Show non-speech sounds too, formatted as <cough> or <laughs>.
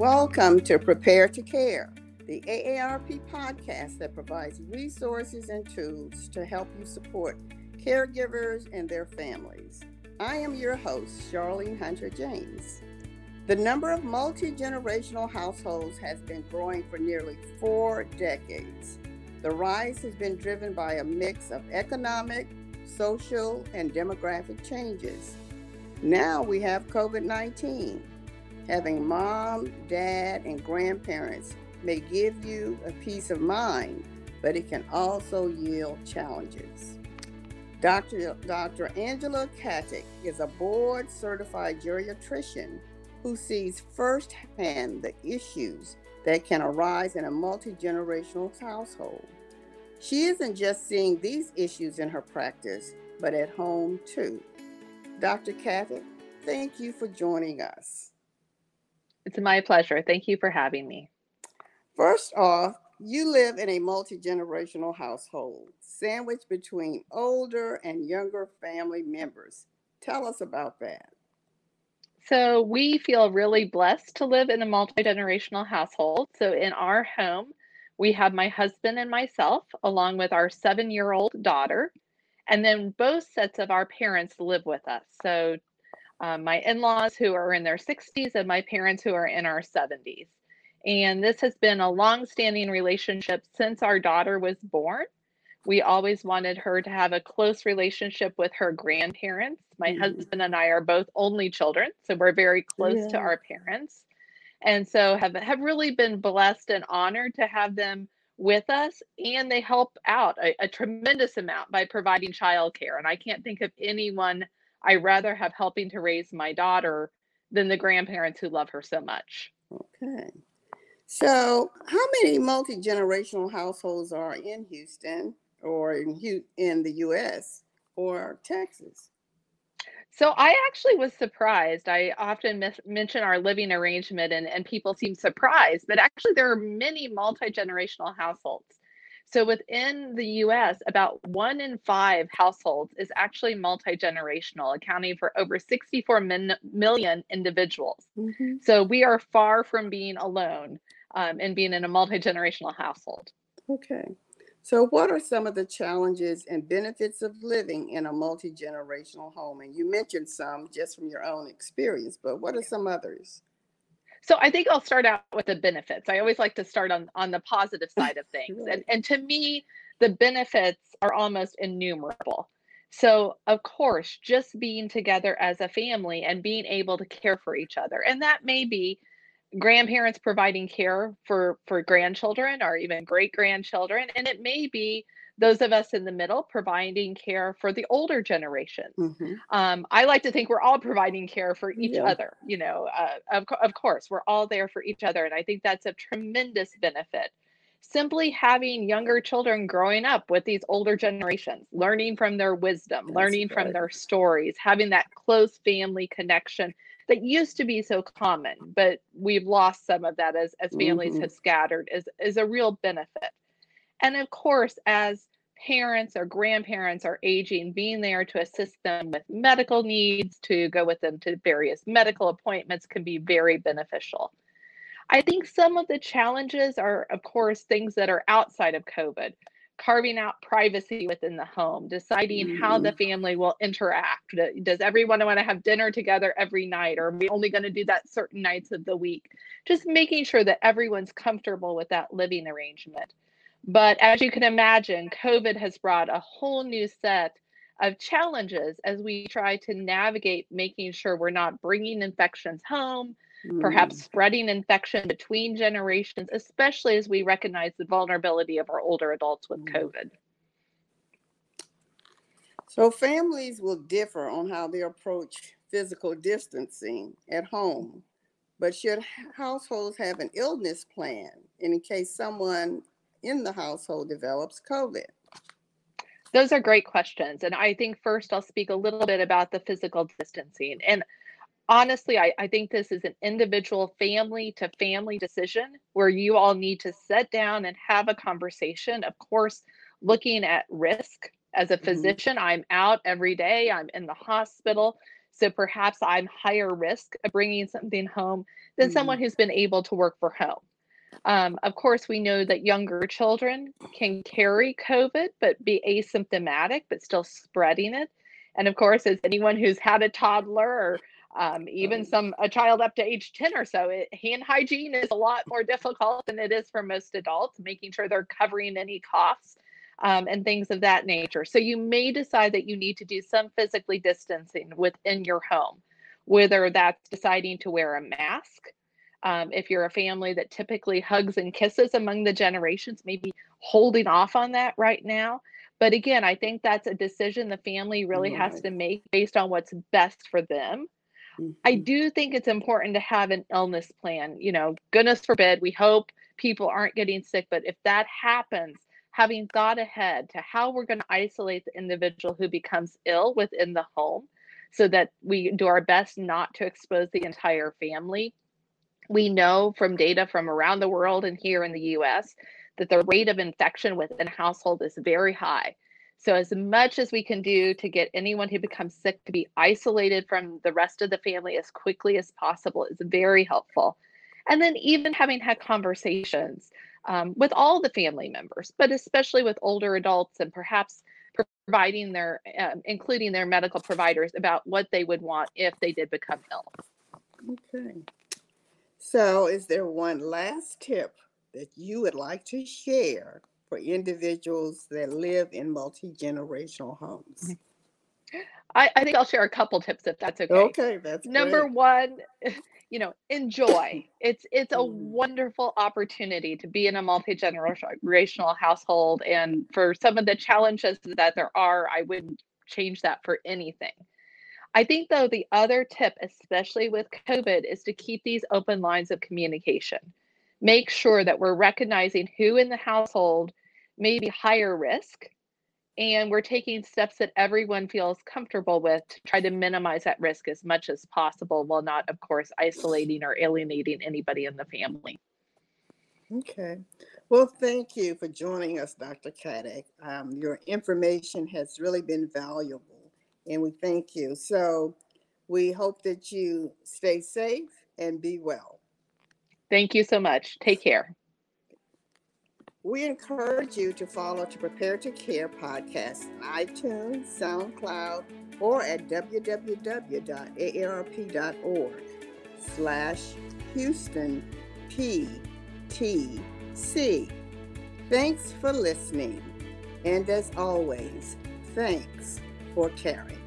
Welcome to Prepare to Care, the AARP podcast that provides resources and tools to help you support caregivers and their families. I am your host, Charlene Hunter James. The number of multi generational households has been growing for nearly four decades. The rise has been driven by a mix of economic, social, and demographic changes. Now we have COVID 19. Having mom, dad, and grandparents may give you a peace of mind, but it can also yield challenges. Dr. Dr. Angela Catic is a board certified geriatrician who sees firsthand the issues that can arise in a multi generational household. She isn't just seeing these issues in her practice, but at home too. Dr. Catic, thank you for joining us. It's my pleasure. Thank you for having me. First off, you live in a multi generational household, sandwiched between older and younger family members. Tell us about that. So, we feel really blessed to live in a multi generational household. So, in our home, we have my husband and myself, along with our seven year old daughter. And then both sets of our parents live with us. So, um, my in laws who are in their 60s and my parents who are in our 70s. And this has been a long standing relationship since our daughter was born. We always wanted her to have a close relationship with her grandparents. My mm-hmm. husband and I are both only children, so we're very close yeah. to our parents. And so have, have really been blessed and honored to have them with us. And they help out a, a tremendous amount by providing childcare. And I can't think of anyone I rather have helping to raise my daughter than the grandparents who love her so much. Okay. So, how many multi generational households are in Houston or in, in the US or Texas? So, I actually was surprised. I often mis- mention our living arrangement, and, and people seem surprised, but actually, there are many multi generational households. So within the US, about one in five households is actually multi generational, accounting for over 64 min- million individuals. Mm-hmm. So we are far from being alone um, and being in a multi generational household. Okay. So, what are some of the challenges and benefits of living in a multi generational home? And you mentioned some just from your own experience, but what are some others? So I think I'll start out with the benefits. I always like to start on on the positive <laughs> side of things. And and to me, the benefits are almost innumerable. So, of course, just being together as a family and being able to care for each other. And that may be grandparents providing care for for grandchildren or even great grandchildren and it may be those of us in the middle providing care for the older generation. Mm-hmm. Um, I like to think we're all providing care for each yeah. other. You know, uh, of, of course, we're all there for each other. And I think that's a tremendous benefit. Simply having younger children growing up with these older generations, learning from their wisdom, that's learning right. from their stories, having that close family connection that used to be so common, but we've lost some of that as, as families mm-hmm. have scattered is, is a real benefit. And of course, as parents or grandparents are aging, being there to assist them with medical needs, to go with them to various medical appointments can be very beneficial. I think some of the challenges are, of course, things that are outside of COVID, carving out privacy within the home, deciding mm-hmm. how the mm-hmm. family will interact. Does everyone want to have dinner together every night, or are we only going to do that certain nights of the week? Just making sure that everyone's comfortable with that living arrangement. But as you can imagine, COVID has brought a whole new set of challenges as we try to navigate making sure we're not bringing infections home, mm. perhaps spreading infection between generations, especially as we recognize the vulnerability of our older adults with mm. COVID. So, families will differ on how they approach physical distancing at home. But should households have an illness plan in case someone in the household develops COVID? Those are great questions. And I think first I'll speak a little bit about the physical distancing. And honestly, I, I think this is an individual family to family decision where you all need to sit down and have a conversation. Of course, looking at risk As a mm-hmm. physician, mm-hmm. I'm out every day, I'm in the hospital. So perhaps I'm higher risk of bringing something home than mm-hmm. someone who's been able to work from home. Um, of course, we know that younger children can carry COVID but be asymptomatic, but still spreading it. And of course, as anyone who's had a toddler or um, even some a child up to age 10 or so, it, hand hygiene is a lot more difficult than it is for most adults, making sure they're covering any coughs um, and things of that nature. So you may decide that you need to do some physically distancing within your home, whether that's deciding to wear a mask. Um, if you're a family that typically hugs and kisses among the generations, maybe holding off on that right now. But again, I think that's a decision the family really has to make based on what's best for them. Mm-hmm. I do think it's important to have an illness plan. You know, goodness forbid, we hope people aren't getting sick, but if that happens, having thought ahead to how we're going to isolate the individual who becomes ill within the home so that we do our best not to expose the entire family. We know from data from around the world and here in the US that the rate of infection within a household is very high. So, as much as we can do to get anyone who becomes sick to be isolated from the rest of the family as quickly as possible is very helpful. And then, even having had conversations um, with all the family members, but especially with older adults and perhaps providing their, um, including their medical providers about what they would want if they did become ill. Okay. So, is there one last tip that you would like to share for individuals that live in multi generational homes? I, I, think I'll share a couple tips if that's okay. Okay, that's number great. one <laughs> you know enjoy <laughs> it's it's a mm. wonderful opportunity to be in a multi-generational household and for some of the challenges that there are i wouldn't change that for anything i think though the other tip especially with covid is to keep these open lines of communication make sure that we're recognizing who in the household may be higher risk and we're taking steps that everyone feels comfortable with to try to minimize that risk as much as possible while not, of course, isolating or alienating anybody in the family. Okay. Well, thank you for joining us, Dr. Catic. Um, your information has really been valuable, and we thank you. So we hope that you stay safe and be well. Thank you so much. Take care. We encourage you to follow To Prepare to Care podcast on iTunes, SoundCloud, or at www.aarp.org slash Houston PTC. Thanks for listening. And as always, thanks for caring.